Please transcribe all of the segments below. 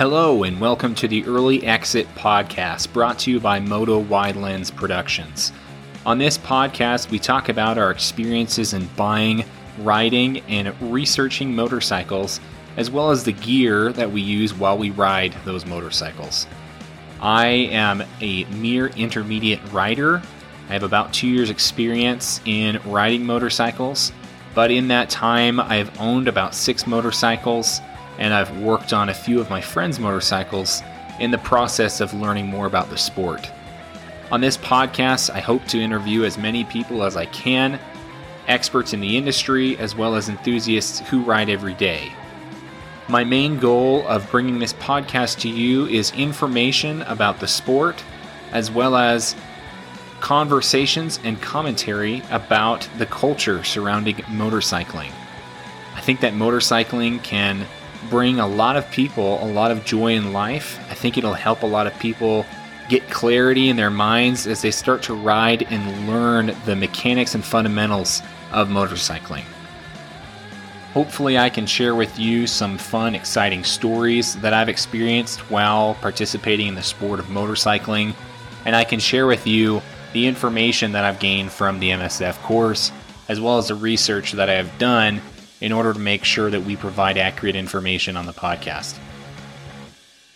Hello, and welcome to the Early Exit Podcast brought to you by Moto Wide Lens Productions. On this podcast, we talk about our experiences in buying, riding, and researching motorcycles, as well as the gear that we use while we ride those motorcycles. I am a mere intermediate rider. I have about two years' experience in riding motorcycles, but in that time, I have owned about six motorcycles and I've worked on a few of my friends' motorcycles in the process of learning more about the sport. On this podcast, I hope to interview as many people as I can, experts in the industry, as well as enthusiasts who ride every day. My main goal of bringing this podcast to you is information about the sport, as well as conversations and commentary about the culture surrounding motorcycling. I think that motorcycling can bring a lot of people a lot of joy in life. I think it'll help a lot of people get clarity in their minds as they start to ride and learn the mechanics and fundamentals of motorcycling. Hopefully, I can share with you some fun, exciting stories that I've experienced while participating in the sport of motorcycling, and I can share with you the information that I've gained from the MSF course, as well as the research that I have done in order to make sure that we provide accurate information on the podcast.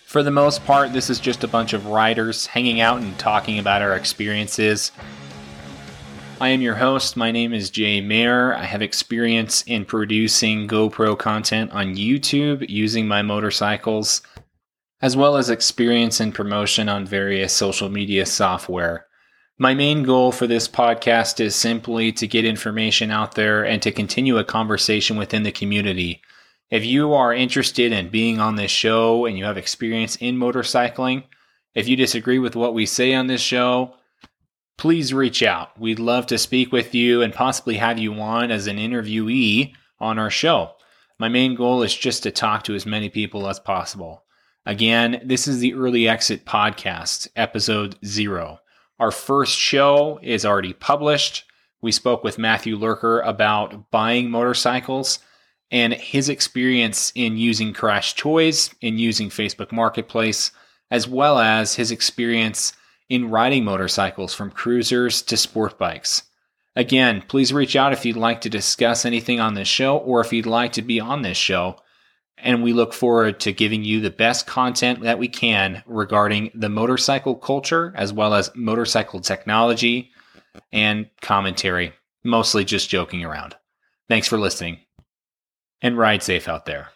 For the most part, this is just a bunch of writers hanging out and talking about our experiences. I am your host. My name is Jay Mayer. I have experience in producing GoPro content on YouTube using my motorcycles, as well as experience in promotion on various social media software. My main goal for this podcast is simply to get information out there and to continue a conversation within the community. If you are interested in being on this show and you have experience in motorcycling, if you disagree with what we say on this show, please reach out. We'd love to speak with you and possibly have you on as an interviewee on our show. My main goal is just to talk to as many people as possible. Again, this is the Early Exit Podcast, episode zero. Our first show is already published. We spoke with Matthew Lurker about buying motorcycles and his experience in using Crash Toys, in using Facebook Marketplace, as well as his experience in riding motorcycles from cruisers to sport bikes. Again, please reach out if you'd like to discuss anything on this show or if you'd like to be on this show and we look forward to giving you the best content that we can regarding the motorcycle culture as well as motorcycle technology and commentary, mostly just joking around. Thanks for listening and ride safe out there.